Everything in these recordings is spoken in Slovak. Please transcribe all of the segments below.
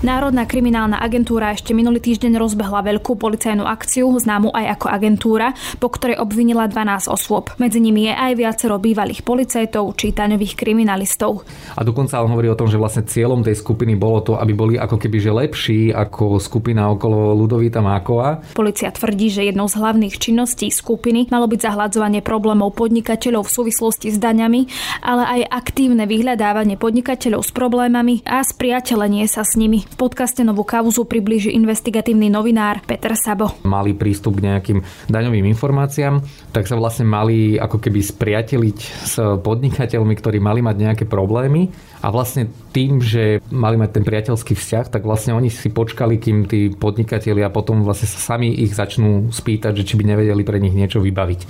Národná kriminálna agentúra ešte minulý týždeň rozbehla veľkú policajnú akciu, známu aj ako agentúra, po ktorej obvinila 12 osôb. Medzi nimi je aj viacero bývalých policajtov či taňových kriminalistov. A dokonca on hovorí o tom, že vlastne cieľom tej skupiny bolo to, aby boli ako keby že lepší ako skupina okolo Ludovita Mákova. Polícia tvrdí, že jednou z hlavných činností skupiny malo byť zahladzovanie problémov podnikateľov v súvislosti s daňami, ale aj aktívne vyhľadávanie podnikateľov s problémami a spriateľenie sa s nimi. V podcaste Novú kauzu priblíži investigatívny novinár Peter Sabo. Mali prístup k nejakým daňovým informáciám, tak sa vlastne mali ako keby spriateliť s podnikateľmi, ktorí mali mať nejaké problémy a vlastne tým, že mali mať ten priateľský vzťah, tak vlastne oni si počkali, kým tí podnikatelia potom vlastne sa sami ich začnú spýtať, že či by nevedeli pre nich niečo vybaviť.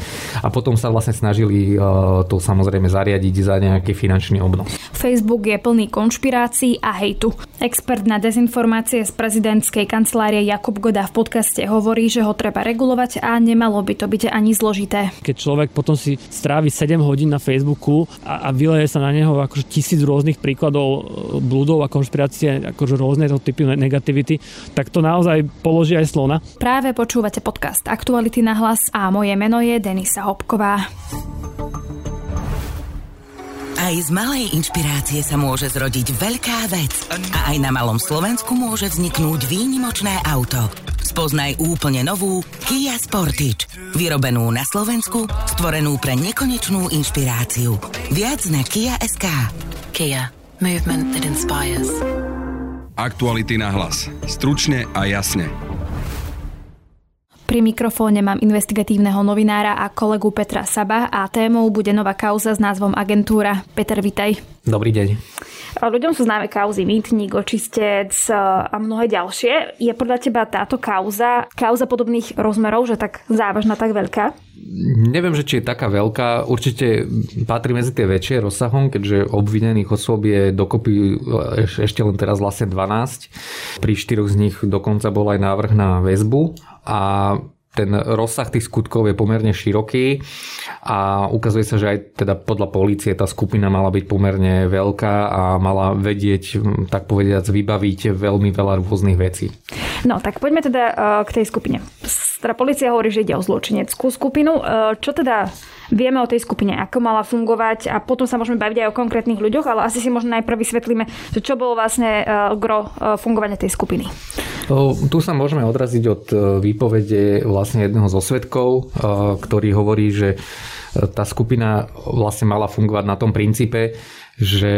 A potom sa vlastne snažili uh, to samozrejme zariadiť za nejaký finančný obnos. Facebook je plný konšpirácií a hejtu. Expert na dezinformácie z prezidentskej kancelárie Jakub Goda v podcaste hovorí, že ho treba regulovať a nemalo by to byť ani zložité. Keď človek potom si strávi 7 hodín na Facebooku a, a vyleje sa na neho akože tisíc rôznych príkladov e, blúdov a konšpirácie, akože rôzne typy negativity, tak to naozaj položí aj slona. Práve počúvate podcast Aktuality na hlas a moje meno je Denisa Hopková. Aj z malej inšpirácie sa môže zrodiť veľká vec. A aj na malom Slovensku môže vzniknúť výnimočné auto. Spoznaj úplne novú Kia Sportage. Vyrobenú na Slovensku, stvorenú pre nekonečnú inšpiráciu. Viac na Kia.sk. Kia. Movement that inspires. Aktuality na hlas. Stručne a jasne. Pri mikrofóne mám investigatívneho novinára a kolegu Petra Saba a témou bude nová kauza s názvom Agentúra. Peter, vitaj. Dobrý deň. Ľuďom sú známe kauzy Mýtnik, Očistec a mnohé ďalšie. Je podľa teba táto kauza, kauza podobných rozmerov, že tak závažná, tak veľká? Neviem, že či je taká veľká. Určite patrí medzi tie väčšie rozsahom, keďže obvinených osôb je dokopy ešte len teraz vlastne 12. Pri štyroch z nich dokonca bol aj návrh na väzbu a ten rozsah tých skutkov je pomerne široký a ukazuje sa, že aj teda podľa polície tá skupina mala byť pomerne veľká a mala vedieť, tak povediac, vybaviť veľmi veľa rôznych vecí. No, tak poďme teda eh, k tej skupine. Teda policia hovorí, že ide o zločineckú skupinu. Eh, čo teda vieme o tej skupine, ako mala fungovať a potom sa môžeme baviť aj o konkrétnych ľuďoch, ale asi si možno najprv vysvetlíme, že čo bolo vlastne eh, gro fungovania tej skupiny. Tu sa môžeme odraziť od výpovede vlastne jedného zo svetkov, ktorý hovorí, že tá skupina vlastne mala fungovať na tom princípe, že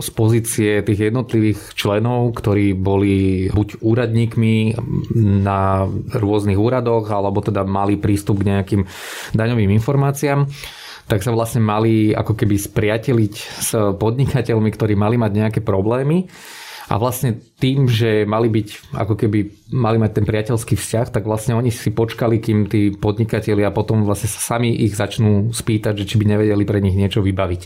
z pozície tých jednotlivých členov, ktorí boli buď úradníkmi na rôznych úradoch, alebo teda mali prístup k nejakým daňovým informáciám, tak sa vlastne mali ako keby spriateliť s podnikateľmi, ktorí mali mať nejaké problémy a vlastne tým, že mali byť, ako keby mali mať ten priateľský vzťah, tak vlastne oni si počkali, kým tí podnikatelia potom vlastne sa sami ich začnú spýtať, že či by nevedeli pre nich niečo vybaviť.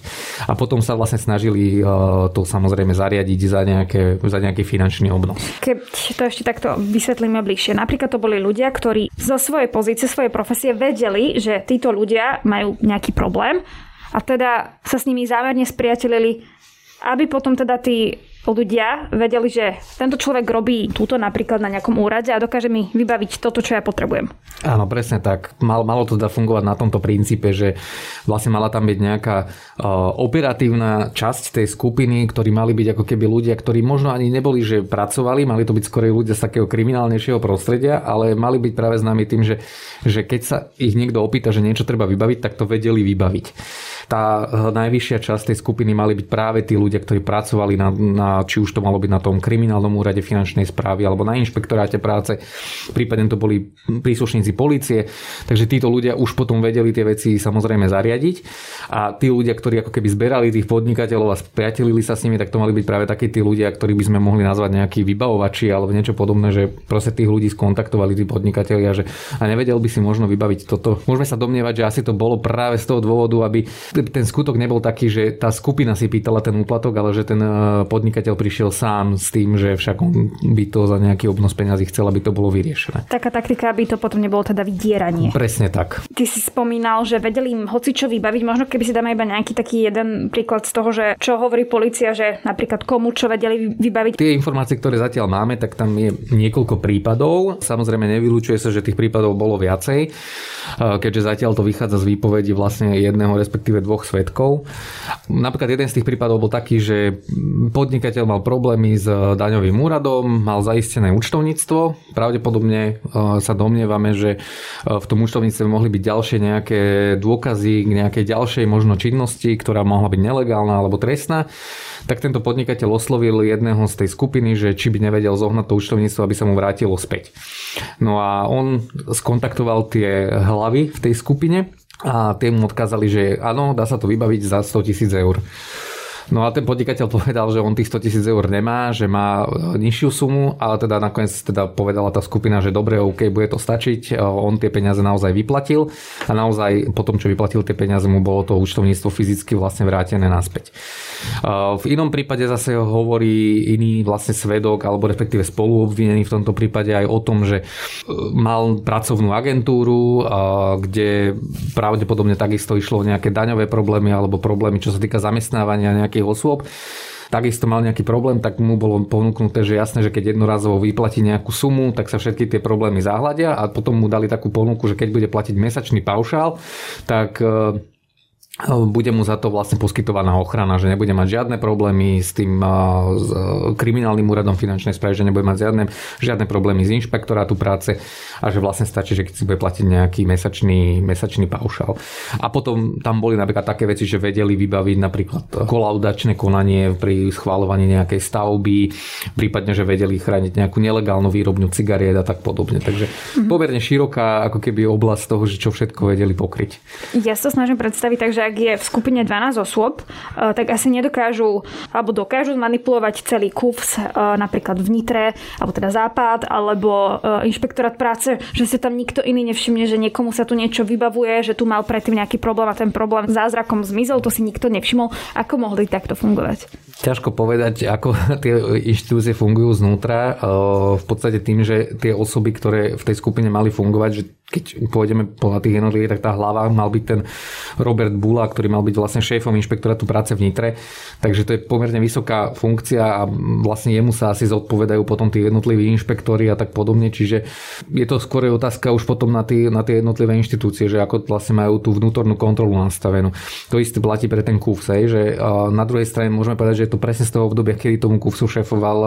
A potom sa vlastne snažili uh, to samozrejme zariadiť za, nejaké, za nejaký finančný obnos. Keď to ešte takto vysvetlíme bližšie. Napríklad to boli ľudia, ktorí zo svojej pozície, svojej profesie vedeli, že títo ľudia majú nejaký problém a teda sa s nimi zámerne spriatelili, aby potom teda tí ľudia vedeli, že tento človek robí túto napríklad na nejakom úrade a dokáže mi vybaviť toto, čo ja potrebujem. Áno, presne tak. Mal, malo to teda fungovať na tomto princípe, že vlastne mala tam byť nejaká uh, operatívna časť tej skupiny, ktorí mali byť ako keby ľudia, ktorí možno ani neboli, že pracovali, mali to byť skôr ľudia z takého kriminálnejšieho prostredia, ale mali byť práve známi tým, že, že keď sa ich niekto opýta, že niečo treba vybaviť, tak to vedeli vybaviť. Tá uh, najvyššia časť tej skupiny mali byť práve tí ľudia, ktorí pracovali na, na či už to malo byť na tom kriminálnom úrade finančnej správy alebo na inšpektoráte práce, prípadne to boli príslušníci policie, takže títo ľudia už potom vedeli tie veci samozrejme zariadiť. A tí ľudia, ktorí ako keby zberali tých podnikateľov a spriatelili sa s nimi, tak to mali byť práve takí tí ľudia, ktorí by sme mohli nazvať nejakí vybavovači alebo niečo podobné, že proste tých ľudí skontaktovali tí podnikatelia, že a nevedel by si možno vybaviť toto. Môžeme sa domnievať, že asi to bolo práve z toho dôvodu, aby ten skutok nebol taký, že tá skupina si pýtala ten úplatok, ale že ten podnikateľ prišiel sám s tým, že však on by to za nejaký obnos peňazí chcel, aby to bolo vyriešené. Taká taktika, aby to potom nebolo teda vydieranie. Presne tak. Ty si spomínal, že vedeli im hocičo vybaviť. Možno keby si dáme iba nejaký taký jeden príklad z toho, že čo hovorí policia, že napríklad komu čo vedeli vybaviť. Tie informácie, ktoré zatiaľ máme, tak tam je niekoľko prípadov. Samozrejme nevylučuje sa, že tých prípadov bolo viacej, keďže zatiaľ to vychádza z výpovedí vlastne jedného, respektíve dvoch svetkov. Napríklad jeden z tých prípadov bol taký, že podnikateľ mal problémy s daňovým úradom, mal zaistené účtovníctvo. Pravdepodobne sa domnievame, že v tom účtovníctve mohli byť ďalšie nejaké dôkazy k nejakej ďalšej možno činnosti, ktorá mohla byť nelegálna alebo trestná tak tento podnikateľ oslovil jedného z tej skupiny, že či by nevedel zohnať to účtovníctvo, aby sa mu vrátilo späť. No a on skontaktoval tie hlavy v tej skupine a tie mu odkázali, že áno, dá sa to vybaviť za 100 tisíc eur. No a ten podnikateľ povedal, že on tých 100 tisíc eur nemá, že má e, nižšiu sumu, ale teda nakoniec teda povedala tá skupina, že dobre, OK, bude to stačiť. E, on tie peniaze naozaj vyplatil a naozaj potom, čo vyplatil tie peniaze, mu bolo to účtovníctvo fyzicky vlastne vrátené naspäť. E, v inom prípade zase hovorí iný vlastne svedok alebo respektíve spoluobvinený v tomto prípade aj o tom, že mal pracovnú agentúru, kde pravdepodobne takisto išlo o nejaké daňové problémy alebo problémy, čo sa týka zamestnávania nejakých nejakých osôb, takisto mal nejaký problém, tak mu bolo ponúknuté, že jasné, že keď jednorazovo vyplatí nejakú sumu, tak sa všetky tie problémy zahľadia a potom mu dali takú ponuku, že keď bude platiť mesačný paušál, tak e, bude mu za to vlastne poskytovaná ochrana, že nebude mať žiadne problémy s tým s kriminálnym úradom finančnej správy, že nebude mať žiadne, žiadne problémy z inšpektorátu práce a že vlastne stačí, že keď si bude platiť nejaký mesačný, mesačný paušal. A potom tam boli napríklad také veci, že vedeli vybaviť napríklad kolaudačné konanie pri schváľovaní nejakej stavby, prípadne, že vedeli chrániť nejakú nelegálnu výrobňu cigariet a tak podobne. Takže mm-hmm. pomerne široká ako keby oblasť toho, že čo všetko vedeli pokryť. Ja sa snažím predstaviť tak, že ak je v skupine 12 osôb, e, tak asi nedokážu alebo dokážu manipulovať celý KUFS, e, napríklad v Nitre, alebo teda Západ, alebo e, inšpektorát práce, že si tam nikto iný nevšimne, že niekomu sa tu niečo vybavuje, že tu mal predtým nejaký problém a ten problém zázrakom zmizol, to si nikto nevšimol. Ako mohli takto fungovať? Ťažko povedať, ako tie inštitúcie fungujú znútra. V podstate tým, že tie osoby, ktoré v tej skupine mali fungovať, že keď pôjdeme podľa tých jednotlivých, tak tá hlava mal byť ten Robert Bula, ktorý mal byť vlastne šéfom inšpektorátu práce v Nitre. Takže to je pomerne vysoká funkcia a vlastne jemu sa asi zodpovedajú potom tí jednotliví inšpektori a tak podobne. Čiže je to skôr otázka už potom na tie, na tie jednotlivé inštitúcie, že ako vlastne majú tú vnútornú kontrolu nastavenú. To isté platí pre ten KUFS, že na druhej strane môžeme povedať, že je to presne z toho obdobia, kedy tomu KUFSu šéfoval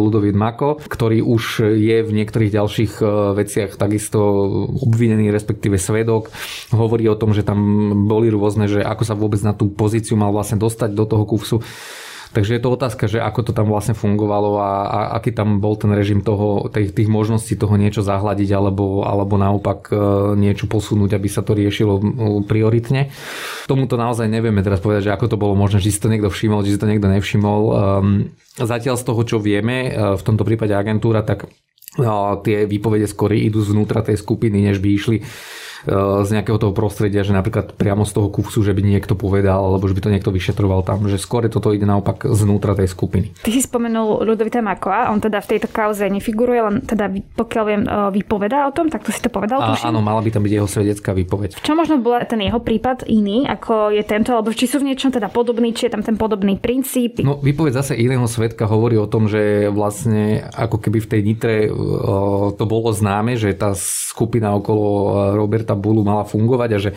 Ludovít Mako, ktorý už je v niektorých ďalších veciach takisto obvinený, respektíve svedok, hovorí o tom, že tam boli rôzne, že ako sa vôbec na tú pozíciu mal vlastne dostať do toho kufsu. Takže je to otázka, že ako to tam vlastne fungovalo a, a aký tam bol ten režim toho, tých, tých možností toho niečo zahľadiť alebo, alebo naopak e, niečo posunúť, aby sa to riešilo prioritne. Tomuto naozaj nevieme teraz povedať, že ako to bolo možné, či si to niekto všimol, či si to niekto nevšimol. Ehm, zatiaľ z toho, čo vieme, e, v tomto prípade agentúra, tak tie výpovede skôr idú zvnútra tej skupiny, než by išli E, z nejakého toho prostredia, že napríklad priamo z toho kufsu, že by niekto povedal, alebo že by to niekto vyšetroval tam, že skôr toto ide naopak znútra tej skupiny. Ty si spomenul Ludovita Makova, on teda v tejto kauze nefiguruje, len teda pokiaľ viem, e, vypovedá o tom, tak to si to povedal? A, áno, mala by tam byť jeho svedecká výpoveď. V čom možno bola ten jeho prípad iný, ako je tento, alebo či sú v niečom teda podobný, či je tam ten podobný princíp? No, výpoveď zase iného svetka hovorí o tom, že vlastne ako keby v tej Nitre e, to bolo známe, že tá skupina okolo Roberta Roberta Bulu mala fungovať a že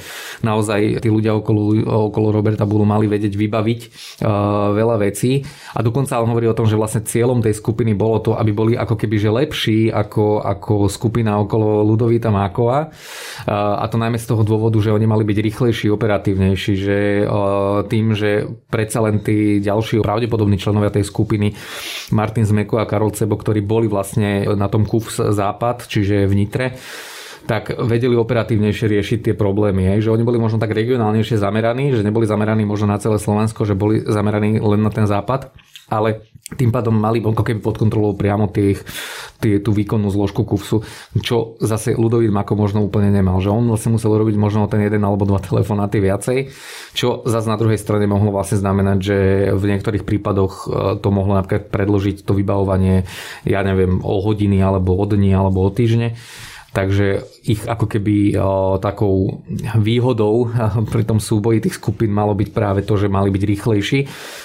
naozaj tí ľudia okolo, okolo Roberta Bulu mali vedieť vybaviť uh, veľa vecí. A dokonca on hovorí o tom, že vlastne cieľom tej skupiny bolo to, aby boli ako keby že lepší ako, ako skupina okolo Ludovita Mákova. Uh, a to najmä z toho dôvodu, že oni mali byť rýchlejší, operatívnejší, že uh, tým, že predsa len tí ďalší pravdepodobní členovia tej skupiny Martin Zmeko a Karol Cebo, ktorí boli vlastne na tom KUFS Západ, čiže v Nitre, tak vedeli operatívnejšie riešiť tie problémy. Hej? Že oni boli možno tak regionálnejšie zameraní, že neboli zameraní možno na celé Slovensko, že boli zameraní len na ten západ ale tým pádom mali ako keby pod kontrolou priamo tých, tie, tú výkonnú zložku KUFSu, čo zase Ludovít Mako možno úplne nemal, že on vlastne musel robiť možno ten jeden alebo dva telefonáty viacej, čo zase na druhej strane mohlo vlastne znamenať, že v niektorých prípadoch e, to mohlo napríklad predložiť to vybavovanie, ja neviem, o hodiny alebo o dni alebo o týždne Takže ich ako keby takou výhodou pri tom súboji tých skupín malo byť práve to, že mali byť rýchlejší.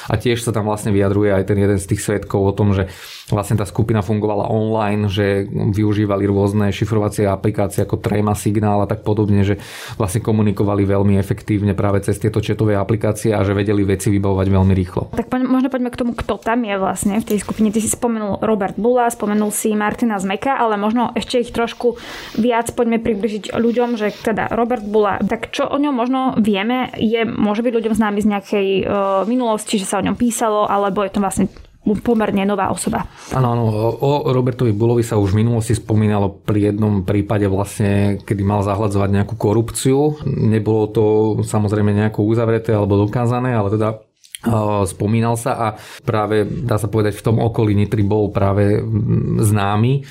A tiež sa tam vlastne vyjadruje aj ten jeden z tých svetkov o tom, že vlastne tá skupina fungovala online, že využívali rôzne šifrovacie aplikácie ako Trema, Signál a tak podobne, že vlastne komunikovali veľmi efektívne práve cez tieto četové aplikácie a že vedeli veci vybavovať veľmi rýchlo. Tak poď, možno poďme k tomu, kto tam je vlastne v tej skupine. Ty si spomenul Robert Bula, spomenul si Martina Zmeka, ale možno ešte ich trošku viac poďme približiť ľuďom, že teda Robert Bula, tak čo o ňom možno vieme, je, môže byť ľuďom známy z nejakej uh, minulosti, že sa o ňom písalo, alebo je to vlastne pomerne nová osoba. Áno, áno. O Robertovi Bulovi sa už v minulosti spomínalo pri jednom prípade vlastne, kedy mal zahľadzovať nejakú korupciu. Nebolo to samozrejme nejako uzavreté alebo dokázané, ale teda spomínal sa a práve dá sa povedať v tom okolí Nitry bol práve známy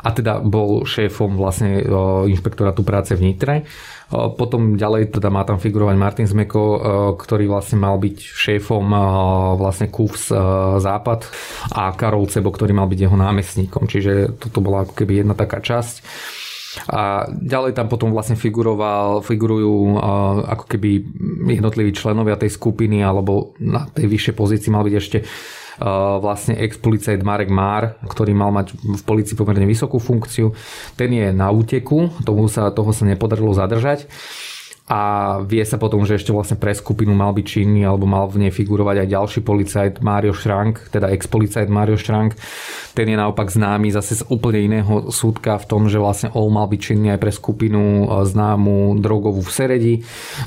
a teda bol šéfom vlastne inšpektorátu práce v Nitre. Potom ďalej teda má tam figurovať Martin Zmeko, ktorý vlastne mal byť šéfom vlastne KUFS Západ a Karol Cebo, ktorý mal byť jeho námestníkom. Čiže toto bola ako keby jedna taká časť. A ďalej tam potom vlastne figuroval, figurujú ako keby jednotliví členovia tej skupiny alebo na tej vyššej pozícii mal byť ešte vlastne ex-policajt Marek Már, ktorý mal mať v policii pomerne vysokú funkciu. Ten je na úteku, tomu sa, toho sa nepodarilo zadržať a vie sa potom, že ešte vlastne pre skupinu mal byť činný alebo mal v nej figurovať aj ďalší policajt Mário Šrank, teda ex-policajt Mário Šrank. Ten je naopak známy zase z úplne iného súdka v tom, že vlastne on mal byť činný aj pre skupinu e, známu drogovú v Seredi.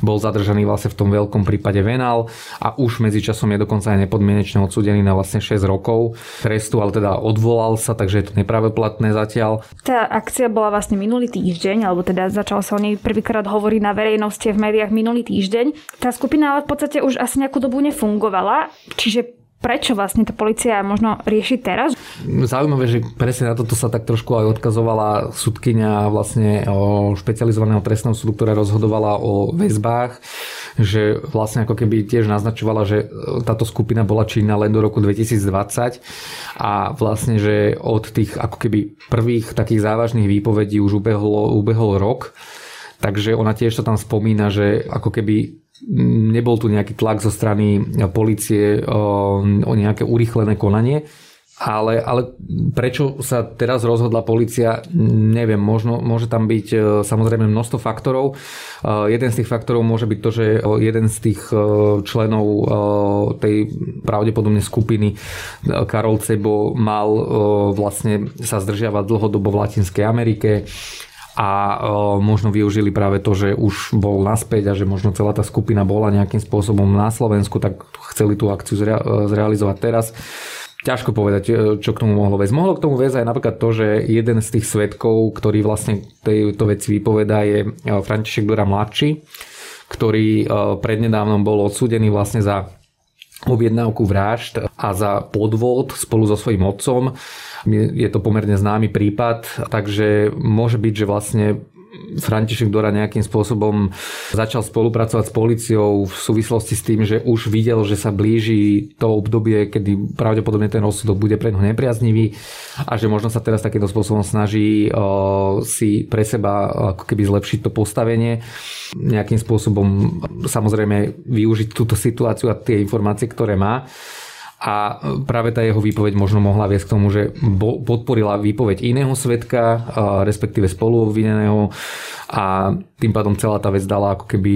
Bol zadržaný vlastne v tom veľkom prípade Venal a už medzičasom je dokonca aj nepodmienečne odsudený na vlastne 6 rokov trestu, ale teda odvolal sa, takže je to nepravoplatné zatiaľ. Tá akcia bola vlastne minulý týždeň, alebo teda začal sa o nej prvýkrát hovoriť na verejnosti ste v médiách minulý týždeň. Tá skupina ale v podstate už asi nejakú dobu nefungovala, čiže prečo vlastne tá policia možno rieši teraz? Zaujímavé, že presne na toto sa tak trošku aj odkazovala sudkynia vlastne o špecializovaného trestného súdu, ktorá rozhodovala o väzbách, že vlastne ako keby tiež naznačovala, že táto skupina bola činná len do roku 2020 a vlastne, že od tých ako keby prvých takých závažných výpovedí už ubehlo, ubehol rok Takže ona tiež to tam spomína, že ako keby nebol tu nejaký tlak zo strany policie o, o nejaké urychlené konanie. Ale, ale prečo sa teraz rozhodla policia, neviem, možno, môže tam byť e, samozrejme množstvo faktorov. E, jeden z tých faktorov môže byť to, že jeden z tých e, členov tej pravdepodobne skupiny Karol Cebo mal vlastne sa zdržiavať dlhodobo v Latinskej Amerike a možno využili práve to, že už bol naspäť a že možno celá tá skupina bola nejakým spôsobom na Slovensku, tak chceli tú akciu zre, zrealizovať teraz. Ťažko povedať, e, čo k tomu mohlo viesť. Mohlo k tomu viesť aj napríklad to, že jeden z tých svetkov, ktorý vlastne tejto veci vypovedá, je e, František Dora mladší, ktorý e, prednedávnom bol odsúdený vlastne za objednávku vražd a za podvod spolu so svojím otcom. Je to pomerne známy prípad, takže môže byť, že vlastne František Dora nejakým spôsobom začal spolupracovať s policiou v súvislosti s tým, že už videl, že sa blíži to obdobie, kedy pravdepodobne ten rozsudok bude pre neho nepriaznivý a že možno sa teraz takýmto spôsobom snaží si pre seba ako keby zlepšiť to postavenie. Nejakým spôsobom samozrejme využiť túto situáciu a tie informácie, ktoré má a práve tá jeho výpoveď možno mohla viesť k tomu, že podporila výpoveď iného svetka, respektíve spoluobvineného a tým pádom celá tá vec dala ako keby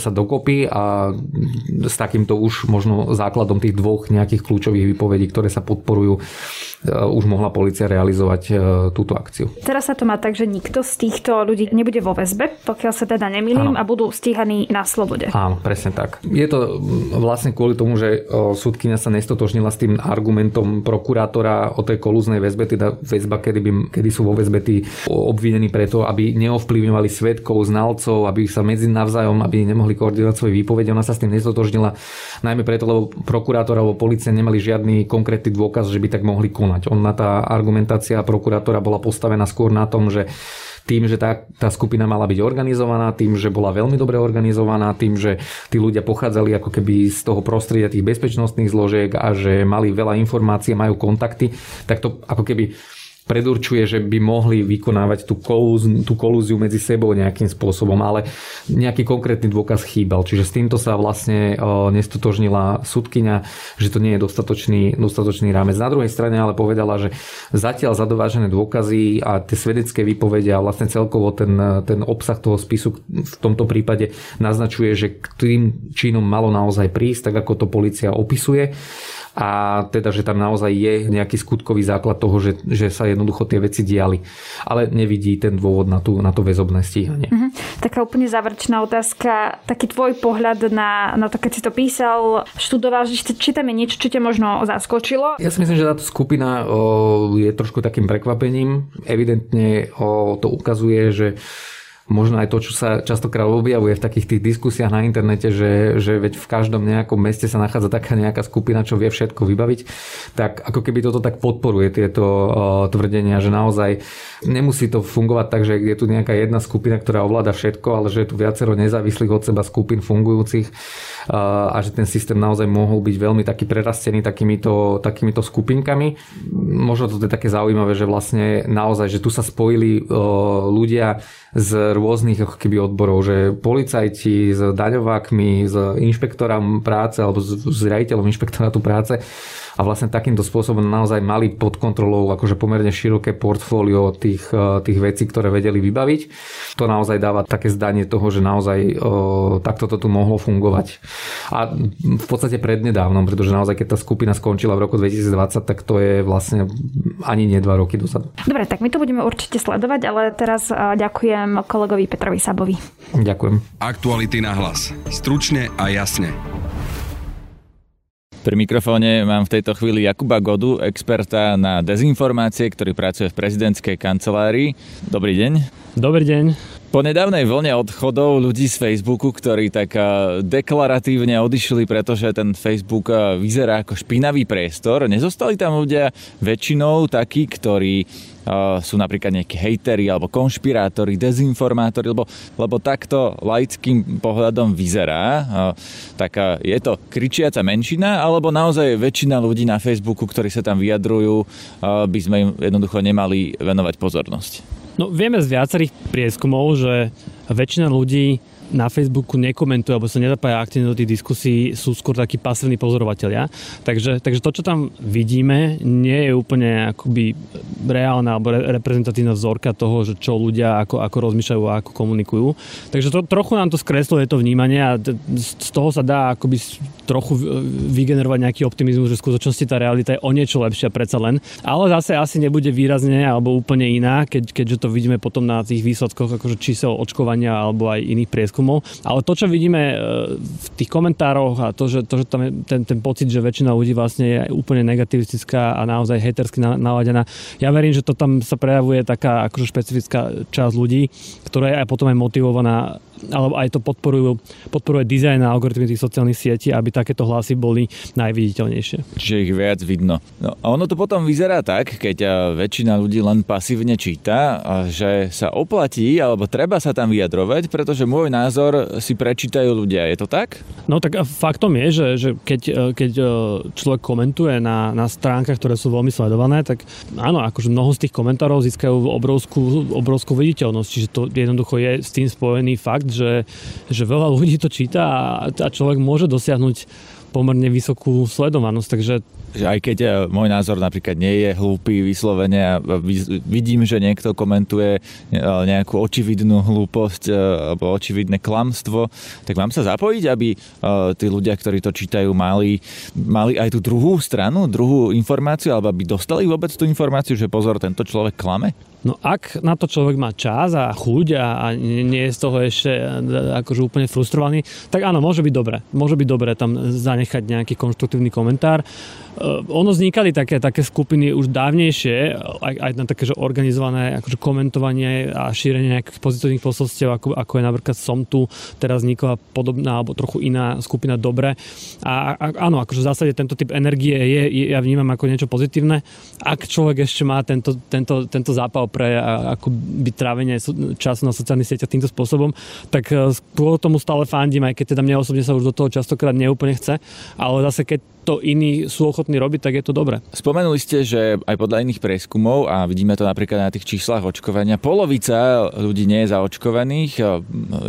sa dokopy a s takýmto už možno základom tých dvoch nejakých kľúčových výpovedí, ktoré sa podporujú, e, už mohla policia realizovať e, túto akciu. Teraz sa to má tak, že nikto z týchto ľudí nebude vo väzbe, pokiaľ sa teda nemýlim, a budú stíhaní na slobode. Áno, presne tak. Je to vlastne kvôli tomu, že súdkynia sa nestotožnila s tým argumentom prokurátora o tej kolúznej väzbe, teda väzba, kedy, by, kedy sú vo väzbe tí obvinení preto, aby neovplyvňovali svetkov, znalcov, aby sa medzi navzájom, aby nemohli koordinovať svoje výpovede. Ona sa s tým nestotožnila najmä preto, lebo prokurátor alebo policia nemali žiadny konkrétny dôkaz, že by tak mohli konať. Ona tá argumentácia prokurátora bola postavená skôr na tom, že tým, že tá, tá skupina mala byť organizovaná, tým, že bola veľmi dobre organizovaná, tým, že tí ľudia pochádzali ako keby z toho prostredia tých bezpečnostných zložiek a že mali veľa informácií, majú kontakty, tak to ako keby predurčuje, že by mohli vykonávať tú, kolúz, tú kolúziu medzi sebou nejakým spôsobom, ale nejaký konkrétny dôkaz chýbal. Čiže s týmto sa vlastne nestotožnila sudkynia, že to nie je dostatočný, dostatočný rámec. Na druhej strane ale povedala, že zatiaľ zadovážené dôkazy a tie svedecké výpovede a vlastne celkovo ten, ten obsah toho spisu v tomto prípade naznačuje, že k tým činom malo naozaj prísť, tak ako to policia opisuje a teda, že tam naozaj je nejaký skutkový základ toho, že, že sa jednoducho tie veci diali. Ale nevidí ten dôvod na, tú, na to väzobné stíhanie. Mm-hmm. Taká úplne záverečná otázka, taký tvoj pohľad na, na to, keď si to písal, študoval, že či tam je niečo, čo ťa možno zaskočilo? Ja si myslím, že táto skupina o, je trošku takým prekvapením. Evidentne o, to ukazuje, že možno aj to, čo sa častokrát objavuje v takých tých diskusiách na internete, že, že veď v každom nejakom meste sa nachádza taká nejaká skupina, čo vie všetko vybaviť, tak ako keby toto tak podporuje tieto uh, tvrdenia, že naozaj nemusí to fungovať tak, že je tu nejaká jedna skupina, ktorá ovláda všetko, ale že je tu viacero nezávislých od seba skupín fungujúcich uh, a že ten systém naozaj mohol byť veľmi taký prerastený takýmito, takýmito skupinkami. Možno to je také zaujímavé, že vlastne naozaj, že tu sa spojili uh, ľudia z rôznych ako keby odborov, že policajti s daňovákmi, s inšpektorom práce alebo s, riaditeľom inšpektorátu práce a vlastne takýmto spôsobom naozaj mali pod kontrolou akože pomerne široké portfólio tých, e, tých vecí, ktoré vedeli vybaviť. To naozaj dáva také zdanie toho, že naozaj o, e, takto to tu mohlo fungovať. A v podstate prednedávnom, pretože naozaj keď tá skupina skončila v roku 2020, tak to je vlastne ani nie dva roky dozadu. Dobre, tak my to budeme určite sledovať, ale teraz e, ďakujem kolegovi Petrovi Sabovi. Ďakujem. Aktuality na hlas. Stručne a jasne. Pri mikrofóne mám v tejto chvíli Jakuba Godu, experta na dezinformácie, ktorý pracuje v prezidentskej kancelárii. Dobrý deň. Dobrý deň. Po nedávnej vlne odchodov ľudí z Facebooku, ktorí tak deklaratívne odišli, pretože ten Facebook vyzerá ako špinavý priestor, nezostali tam ľudia väčšinou takí, ktorí sú napríklad nejakí hejteri alebo konšpirátori, dezinformátori, lebo, lebo takto laickým pohľadom vyzerá. Tak je to kričiaca menšina, alebo naozaj väčšina ľudí na Facebooku, ktorí sa tam vyjadrujú, by sme im jednoducho nemali venovať pozornosť? No vieme z viacerých prieskumov, že väčšina ľudí na Facebooku nekomentujú alebo sa nezapája aktívne do tých diskusí, sú skôr takí pasívni pozorovatelia. Takže, takže to, čo tam vidíme, nie je úplne akoby reálna alebo reprezentatívna vzorka toho, že čo ľudia ako, ako rozmýšľajú a ako komunikujú. Takže to, trochu nám to skresluje to vnímanie a z toho sa dá akoby trochu vygenerovať nejaký optimizmus, že v skutočnosti tá realita je o niečo lepšia predsa len. Ale zase asi nebude výrazne alebo úplne iná, keď, keďže to vidíme potom na tých výsledkoch akože čísel očkovania alebo aj iných prieskumov. Ale to, čo vidíme e, v tých komentároch a to, že, to, že tam je ten, ten pocit, že väčšina ľudí vlastne je úplne negativistická a naozaj hatersky naladená, ja verím, že to tam sa prejavuje taká akože špecifická časť ľudí, ktorá je aj potom aj motivovaná alebo aj to podporujú, podporuje dizajn a algoritmy tých sociálnych sietí, aby takéto hlasy boli najviditeľnejšie. Čiže ich viac vidno. No, a ono to potom vyzerá tak, keď väčšina ľudí len pasívne číta, že sa oplatí alebo treba sa tam vyjadrovať, pretože môj názor si prečítajú ľudia. Je to tak? No tak faktom je, že, že keď, keď e, človek komentuje na, na stránkach, ktoré sú veľmi sledované, tak áno, akože mnoho z tých komentárov získajú obrovskú, obrovskú viditeľnosť. Čiže to jednoducho je s tým spojený fakt, že, že veľa ľudí to číta a, a človek môže dosiahnuť pomerne vysokú sledovanosť, takže že aj keď e, môj názor napríklad nie je hlúpy vyslovene a vidím, že niekto komentuje e, nejakú očividnú hlúposť e, alebo očividné klamstvo, tak mám sa zapojiť, aby tí ľudia, ktorí to čítajú, mali, mali aj tú druhú stranu, druhú informáciu, alebo aby dostali vôbec tú informáciu, že pozor, tento človek klame? No ak na to človek má čas a chuť a, a nie je z toho ešte akože úplne frustrovaný, tak áno, môže byť dobre. Môže byť dobre tam zanechať nejaký konštruktívny komentár. Uh, ono vznikali také, také skupiny už dávnejšie, aj, aj na také že organizované akože komentovanie a šírenie nejakých pozitívnych posolstiev, ako, ako je napríklad Som tu, teraz vznikla podobná alebo trochu iná skupina Dobre. A, a áno, akože v zásade tento typ energie je, je, ja vnímam ako niečo pozitívne. Ak človek ešte má tento, tento, tento zápal pre ako by trávenie času na sociálnych sieťach týmto spôsobom, tak skôr tomu stále fandím, aj keď teda mne osobne sa už do toho častokrát neúplne chce, ale zase keď to iní sú ochotní robiť, tak je to dobré. Spomenuli ste, že aj podľa iných prieskumov, a vidíme to napríklad na tých číslach očkovania, polovica ľudí nie je zaočkovaných.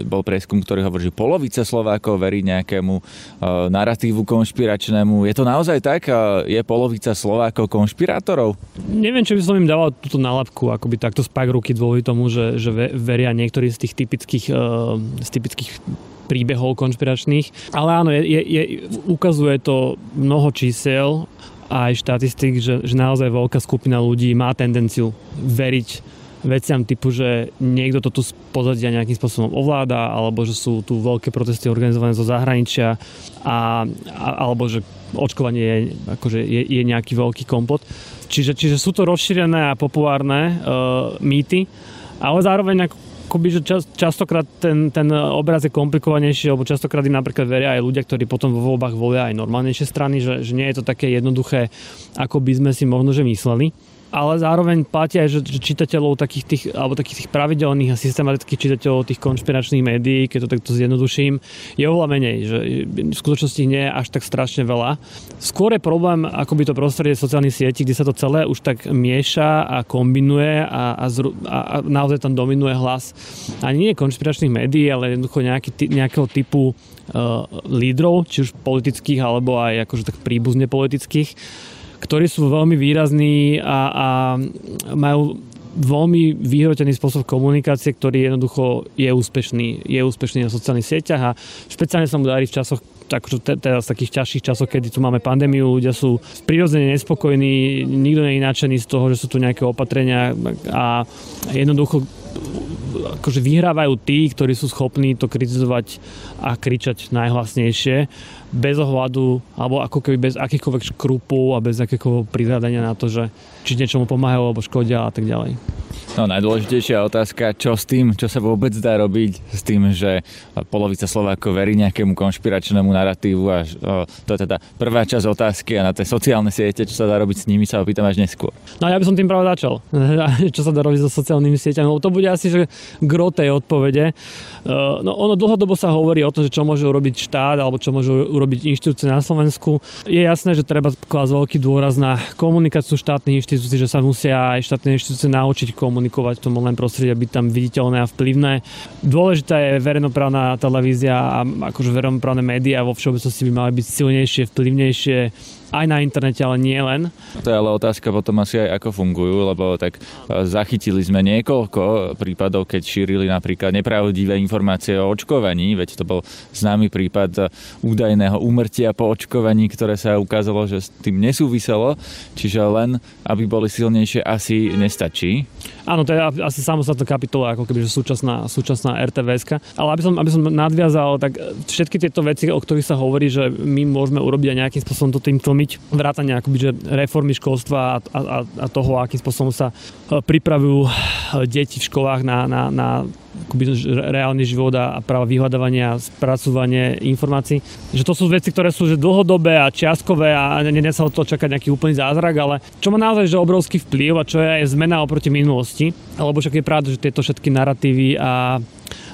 Bol prieskum, ktorý hovorí, že polovica Slovákov verí nejakému narratívu konšpiračnému. Je to naozaj tak? Je polovica Slovákov konšpirátorov? Neviem, či by som im dával túto nálepku, akoby takto spak ruky dôvody tomu, že, že veria niektorí z tých typických, z typických príbehov konšpiračných. Ale áno, je, je, je, ukazuje to mnoho čísel aj štatistik, že, že naozaj veľká skupina ľudí má tendenciu veriť veciam typu, že niekto to tu z pozadia nejakým spôsobom ovláda, alebo že sú tu veľké protesty organizované zo zahraničia, a, a, alebo že očkovanie je, akože je, je nejaký veľký kompot. Čiže, čiže sú to rozšírené a populárne uh, mýty, ale zároveň ako akoby, že čas, častokrát ten, ten obraz je komplikovanejší, lebo častokrát im napríklad veria aj ľudia, ktorí potom vo voľbách volia aj normálnejšie strany, že, že nie je to také jednoduché, ako by sme si možno že mysleli ale zároveň platia aj, že, že čitateľov takých tých, alebo takých tých pravidelných a systematických čitateľov tých konšpiračných médií, keď to takto zjednoduším, je oveľa menej, že v skutočnosti nie je až tak strašne veľa. Skôr je problém akoby to prostredie sociálnych sietí, kde sa to celé už tak mieša a kombinuje a, a, zru, a, a naozaj tam dominuje hlas ani nie konšpiračných médií, ale jednoducho nejaký, nejakého typu uh, lídrov, či už politických, alebo aj akože tak príbuzne politických, ktorí sú veľmi výrazní a, a majú veľmi vyhrotený spôsob komunikácie, ktorý jednoducho je úspešný, je úspešný na sociálnych sieťach a špeciálne sa mu darí v časoch tak, teraz takých ťažších časoch, kedy tu máme pandémiu, ľudia sú prirodzene nespokojní, nikto nie je z toho, že sú tu nejaké opatrenia a jednoducho akože vyhrávajú tí, ktorí sú schopní to kritizovať a kričať najhlasnejšie bez ohľadu, alebo ako keby bez akýchkoľvek škrupov a bez akého prihľadania na to, že či niečomu pomáhajú alebo škodia a tak ďalej. No najdôležitejšia otázka, čo s tým, čo sa vôbec dá robiť s tým, že polovica Slovákov verí nejakému konšpiračnému narratívu a to je teda prvá časť otázky a na tie sociálne siete, čo sa dá robiť s nimi, sa opýtam až neskôr. No ja by som tým práve začal. čo sa dá robiť so sociálnymi sieťami? No, to bude asi, že gro tej odpovede. No ono dlhodobo sa hovorí o tom, že čo môže urobiť štát alebo čo môžu urobiť inštitúcie na Slovensku. Je jasné, že treba klásť veľký dôraz na komunikáciu štátnych inštitúcií, že sa musia aj štátne inštitúcie naučiť komunikovať v tom online prostredí a byť tam viditeľné a vplyvné. Dôležitá je verejnoprávna televízia a akože verejnoprávne médiá vo všeobecnosti by mali byť silnejšie, vplyvnejšie, aj na internete, ale nie len. To je ale otázka potom asi aj ako fungujú, lebo tak e, zachytili sme niekoľko prípadov, keď šírili napríklad nepravdivé informácie o očkovaní, veď to bol známy prípad e, údajného úmrtia po očkovaní, ktoré sa ukázalo, že s tým nesúviselo, čiže len aby boli silnejšie asi nestačí. Áno, to je asi samostatná kapitola, ako keby súčasná, súčasná RTVS. Ale aby som, aby som nadviazal, tak všetky tieto veci, o ktorých sa hovorí, že my môžeme urobiť aj nejakým spôsobom to tým tlmiť, vrátane akoby, že reformy školstva a, a, a toho, akým spôsobom sa e, pripravujú e, deti v školách na, na, na akoby reálny život a práva a spracovanie informácií. Že to sú veci, ktoré sú že dlhodobé a čiastkové a nedá sa od toho čakať nejaký úplný zázrak, ale čo má naozaj že obrovský vplyv a čo je aj zmena oproti minulosti, alebo však je pravda, že tieto všetky narratívy a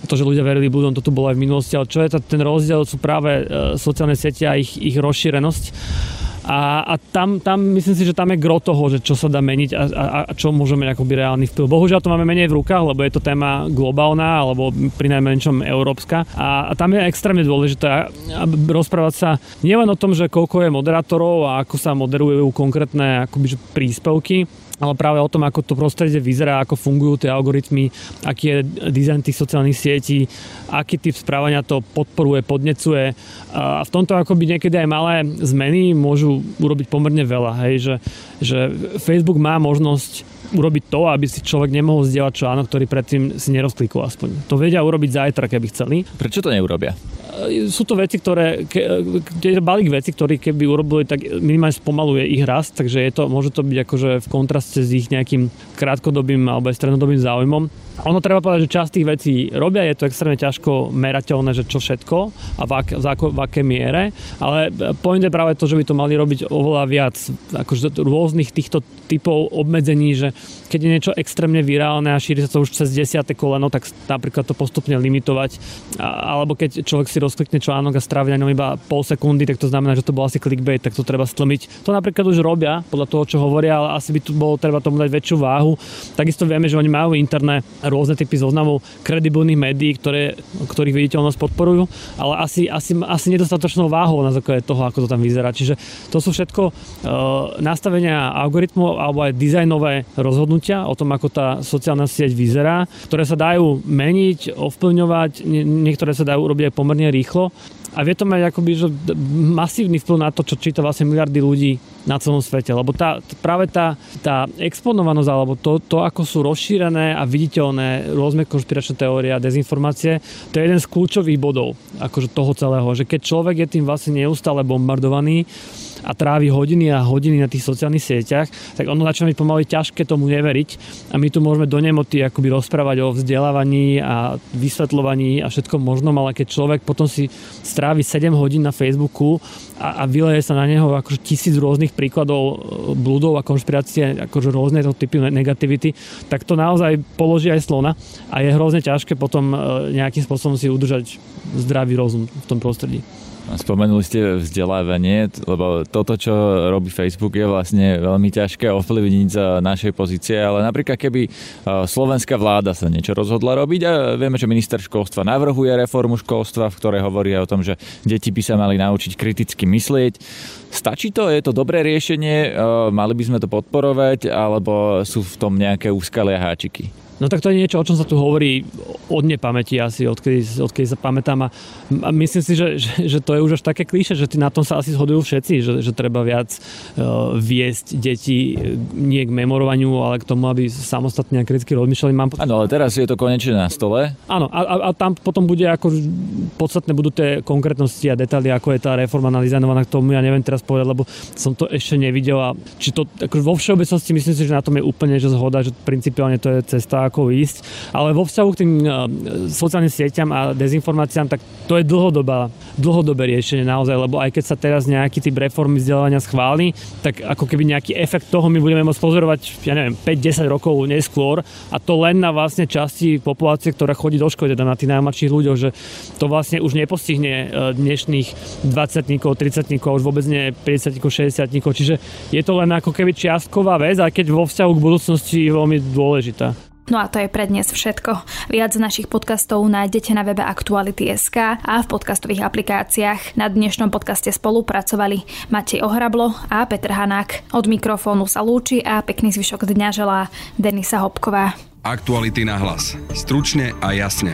to, že ľudia verili budom, to tu bolo aj v minulosti, ale čo je ten rozdiel, sú práve e, sociálne siete a ich, ich rozšírenosť A, a tam, tam myslím si, že tam je gro toho, že čo sa dá meniť a, a, a čo môžeme mať reálny vplyv. Bohužiaľ to máme menej v rukách, lebo je to téma globálna alebo pri najmenšom európska. A, a tam je extrémne dôležité rozprávať sa nielen o tom, že koľko je moderátorov a ako sa moderujú konkrétne akoby, príspevky, ale práve o tom, ako to prostredie vyzerá, ako fungujú tie algoritmy, aký je dizajn tých sociálnych sietí, aký typ správania to podporuje, podnecuje. A v tomto akoby niekedy aj malé zmeny môžu urobiť pomerne veľa. Hej, že, že Facebook má možnosť urobiť to, aby si človek nemohol zdieľať článok, ktorý predtým si nerozklikol aspoň. To vedia urobiť zajtra, keby chceli. Prečo to neurobia? sú to veci, ktoré, ke, je balík veci, ktorý keby urobili, tak minimálne spomaluje ich rast, takže je to, môže to byť akože v kontraste s ich nejakým krátkodobým alebo aj strednodobým záujmom. Ono treba povedať, že časť tých vecí robia, je to extrémne ťažko merateľné, že čo všetko a v, ak, v, ak, v aké miere, ale point je práve to, že by to mali robiť oveľa viac akože rôznych týchto typov obmedzení, že keď je niečo extrémne virálne a šíri sa to už cez desiate koleno, tak napríklad to postupne limitovať, alebo keď človek si rozklikne článok a strávi na ňom iba pol sekundy, tak to znamená, že to bol asi clickbait, tak to treba stlmiť. To napríklad už robia, podľa toho, čo hovoria, ale asi by tu bolo treba tomu dať väčšiu váhu. Takisto vieme, že oni majú interné rôzne typy zoznamov kredibilných médií, ktoré, ktorých viditeľnosť podporujú, ale asi, asi, asi nedostatočnou váhou na základe toho, ako to tam vyzerá. Čiže to sú všetko uh, nastavenia algoritmov alebo aj dizajnové rozhodnutia o tom, ako tá sociálna sieť vyzerá, ktoré sa dajú meniť, ovplyvňovať, niektoré sa dajú urobiť aj pomerne rýchlo a vie to mať akoby, že masívny vplyv na to, čo číta vlastne miliardy ľudí na celom svete. Lebo tá, práve tá, tá exponovanosť, alebo to, to, ako sú rozšírené a viditeľné rôzne konšpiračné teórie a dezinformácie, to je jeden z kľúčových bodov akože toho celého. Že keď človek je tým vlastne neustále bombardovaný, a trávi hodiny a hodiny na tých sociálnych sieťach, tak ono začína byť pomaly ťažké tomu neveriť a my tu môžeme do nemoty akoby rozprávať o vzdelávaní a vysvetľovaní a všetkom možnom, ale keď človek potom si strávi 7 hodín na Facebooku a, a vyleje sa na neho akože tisíc rôznych príkladov e, blúdov a konšpirácie, akože rôzne typy negativity, tak to naozaj položí aj slona a je hrozne ťažké potom e, nejakým spôsobom si udržať zdravý rozum v tom prostredí. Spomenuli ste vzdelávanie, lebo toto, čo robí Facebook, je vlastne veľmi ťažké ovplyvniť za našej pozície, ale napríklad keby e, slovenská vláda sa niečo rozhodla robiť a vieme, že minister školstva navrhuje reformu školstva, v ktorej hovorí o tom, že deti by sa mali naučiť kriticky myslieť. Stačí to? Je to dobré riešenie? E, mali by sme to podporovať? Alebo sú v tom nejaké úskalia háčiky? No tak to je niečo, o čom sa tu hovorí od nepamäti asi, odkedy, odkedy sa pamätám a, myslím si, že, že, že to je už až také klíše, že na tom sa asi zhodujú všetci, že, že treba viac uh, viesť deti nie k memorovaniu, ale k tomu, aby samostatne a kriticky rozmýšľali. Mám... Áno, ale teraz je to konečne na stole. Áno, a, a, a tam potom bude ako podstatné budú tie konkrétnosti a detaily, ako je tá reforma nadizajnovaná k tomu, ja neviem teraz povedať, lebo som to ešte nevidel a či to ako vo všeobecnosti myslím si, že na tom je úplne že zhoda, že principiálne to je cesta ako ísť. Ale vo vzťahu k tým uh, sociálnym sieťam a dezinformáciám, tak to je dlhodobá, dlhodobé riešenie naozaj, lebo aj keď sa teraz nejaký typ reformy vzdelávania schváli, tak ako keby nejaký efekt toho my budeme môcť pozorovať, ja neviem, 5-10 rokov neskôr a to len na vlastne časti populácie, ktorá chodí do školy, teda na tých najmladších ľuďoch, že to vlastne už nepostihne e, dnešných 20 30 už vôbec nie 50 60 čiže je to len ako keby čiastková vec, aj keď vo vzťahu k budúcnosti je veľmi dôležitá. No a to je pre dnes všetko. Viac z našich podcastov nájdete na webe Aktuality.sk a v podcastových aplikáciách. Na dnešnom podcaste spolupracovali Matej Ohrablo a Petr Hanák. Od mikrofónu sa lúči a pekný zvyšok dňa želá Denisa Hopková. Aktuality na hlas. Stručne a jasne.